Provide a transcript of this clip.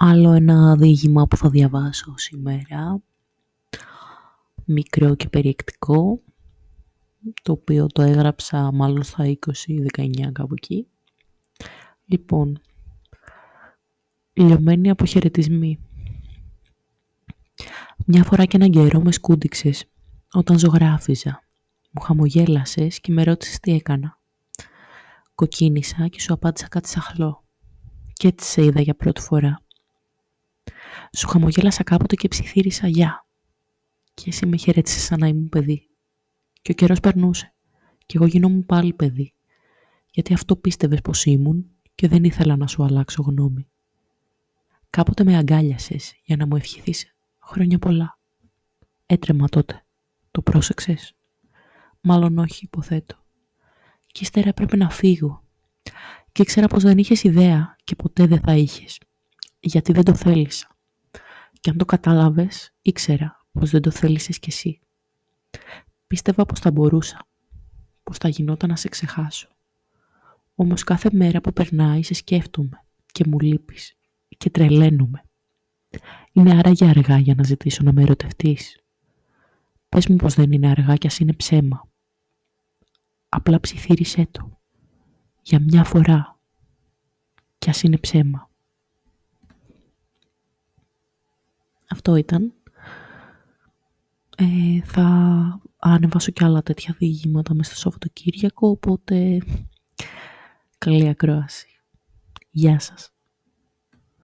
Άλλο ένα διήγημα που θα διαβάσω σήμερα. Μικρό και περιεκτικό. Το οποίο το έγραψα μάλλον στα 20-19 κάπου εκεί. Λοιπόν, λιωμένοι αποχαιρετισμοί. Μια φορά και έναν καιρό με σκούντιξες όταν ζωγράφιζα. Μου χαμογέλασες και με ρώτησες τι έκανα. Κοκκίνησα και σου απάντησα κάτι σαχλό. Και έτσι σε είδα για πρώτη φορά. Σου χαμογέλασα κάποτε και ψιθύρισα «Γεια». Και εσύ με χαιρέτησες σαν να ήμουν παιδί. Και ο καιρός περνούσε. Και εγώ γινόμουν πάλι παιδί. Γιατί αυτό πίστευες πως ήμουν και δεν ήθελα να σου αλλάξω γνώμη. Κάποτε με αγκάλιασες για να μου ευχηθείς χρόνια πολλά. Έτρεμα τότε. Το πρόσεξες; Μάλλον όχι υποθέτω. Και ύστερα έπρεπε να φύγω. Και ήξερα πως δεν είχες ιδέα και ποτέ δεν θα είχες. Γιατί δεν το θέλησα. Και αν το κατάλαβες, ήξερα πως δεν το θέλησες κι εσύ. Πίστευα πως θα μπορούσα. Πως θα γινόταν να σε ξεχάσω. Όμως κάθε μέρα που περνάει σε σκέφτομαι και μου λείπεις και τρελαίνομαι. Είναι άραγε αργά για να ζητήσω να με ερωτευτείς. Πες μου πως δεν είναι αργά κι ας είναι ψέμα. Απλά ψιθύρισέ το. Για μια φορά. Κι ας είναι ψέμα. Αυτό ήταν. Ε, θα ανεβάσω κι άλλα τέτοια διηγήματα μέσα στο Σαββατοκύριακο, οπότε καλή ακρόαση. Γεια σας.